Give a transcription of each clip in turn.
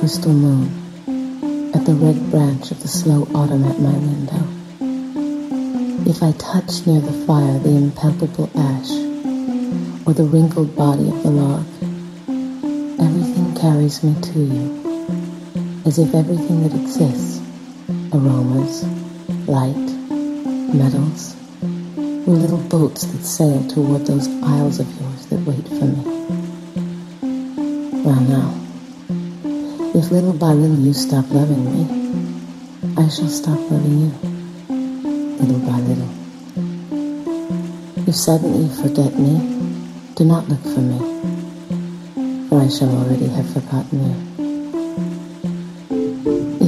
crystal moon at the red branch of the slow autumn at my window. If I touch near the fire the impalpable ash or the wrinkled body of the log, everything carries me to you, as if everything that exists, aromas, light, metals, were little boats that sail toward those isles of yours that wait for me. Well now, if little by little you stop loving me, I shall stop loving you, little by little. If suddenly you forget me, do not look for me, for I shall already have forgotten you.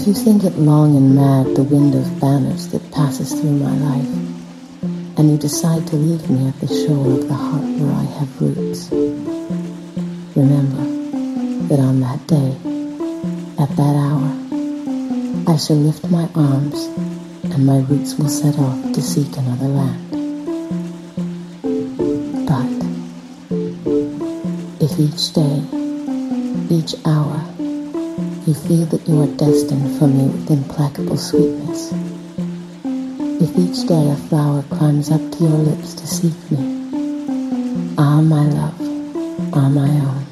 If you think it long and mad the wind of banners that passes through my life, and you decide to leave me at the shore of the heart where I have roots, remember that on that day, at that hour, I shall lift my arms and my roots will set off to seek another land. But if each day, each hour, you feel that you are destined for me with implacable sweetness, if each day a flower climbs up to your lips to seek me, ah, my love, ah, my own,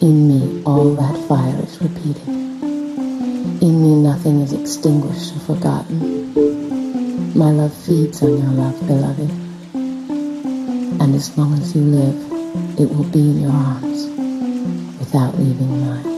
in me all that fire is repeated. In me nothing is extinguished or forgotten. My love feeds on your love, beloved. And as long as you live, it will be in your arms without leaving mine.